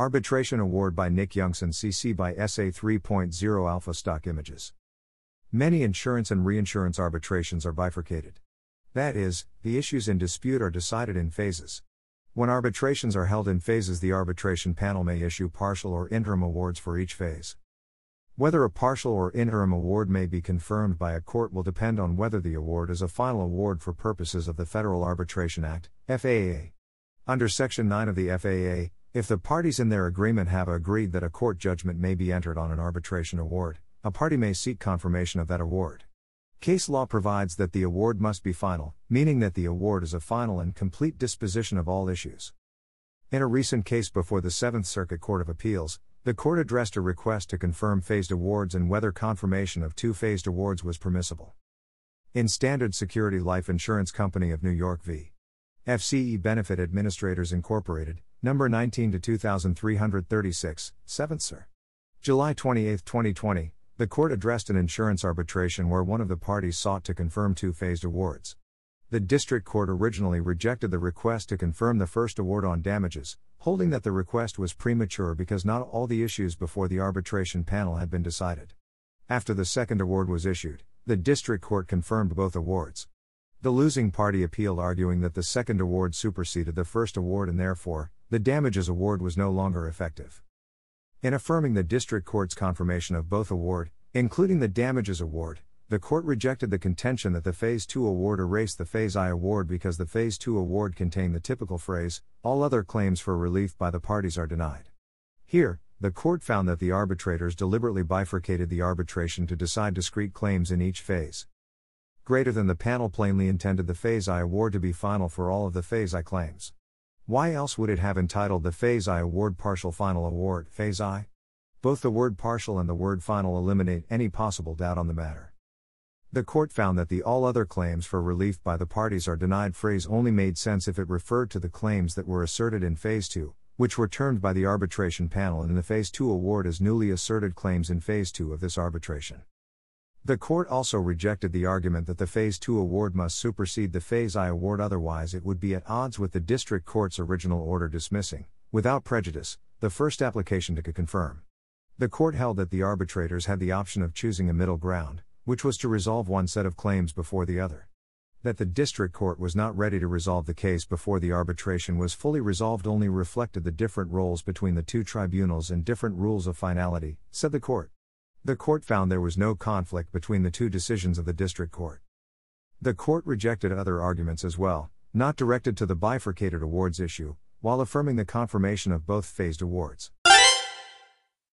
Arbitration Award by Nick Youngson CC by SA 3.0 Alpha Stock Images. Many insurance and reinsurance arbitrations are bifurcated. That is, the issues in dispute are decided in phases. When arbitrations are held in phases, the arbitration panel may issue partial or interim awards for each phase. Whether a partial or interim award may be confirmed by a court will depend on whether the award is a final award for purposes of the Federal Arbitration Act, FAA. Under Section 9 of the FAA, if the parties in their agreement have agreed that a court judgment may be entered on an arbitration award, a party may seek confirmation of that award. Case law provides that the award must be final, meaning that the award is a final and complete disposition of all issues. In a recent case before the Seventh Circuit Court of Appeals, the court addressed a request to confirm phased awards and whether confirmation of two phased awards was permissible. In Standard Security Life Insurance Company of New York v. FCE Benefit Administrators Incorporated, Number 19 to 2336, 7th Sir. July 28, 2020, the court addressed an insurance arbitration where one of the parties sought to confirm two phased awards. The district court originally rejected the request to confirm the first award on damages, holding that the request was premature because not all the issues before the arbitration panel had been decided. After the second award was issued, the district court confirmed both awards. The losing party appealed, arguing that the second award superseded the first award and therefore, the damages award was no longer effective. In affirming the district court's confirmation of both award, including the damages award, the court rejected the contention that the Phase 2 award erased the Phase I award because the Phase 2 award contained the typical phrase, all other claims for relief by the parties are denied. Here, the court found that the arbitrators deliberately bifurcated the arbitration to decide discrete claims in each phase. Greater than the panel plainly intended the Phase I award to be final for all of the Phase I claims. Why else would it have entitled the Phase I Award Partial Final Award, Phase I? Both the word partial and the word final eliminate any possible doubt on the matter. The court found that the all other claims for relief by the parties are denied phrase only made sense if it referred to the claims that were asserted in Phase 2, which were termed by the arbitration panel in the Phase 2 award as newly asserted claims in Phase 2 of this arbitration. The court also rejected the argument that the Phase 2 award must supersede the Phase I award, otherwise, it would be at odds with the district court's original order dismissing, without prejudice, the first application to confirm. The court held that the arbitrators had the option of choosing a middle ground, which was to resolve one set of claims before the other. That the district court was not ready to resolve the case before the arbitration was fully resolved only reflected the different roles between the two tribunals and different rules of finality, said the court. The court found there was no conflict between the two decisions of the district court. The court rejected other arguments as well, not directed to the bifurcated awards issue, while affirming the confirmation of both phased awards.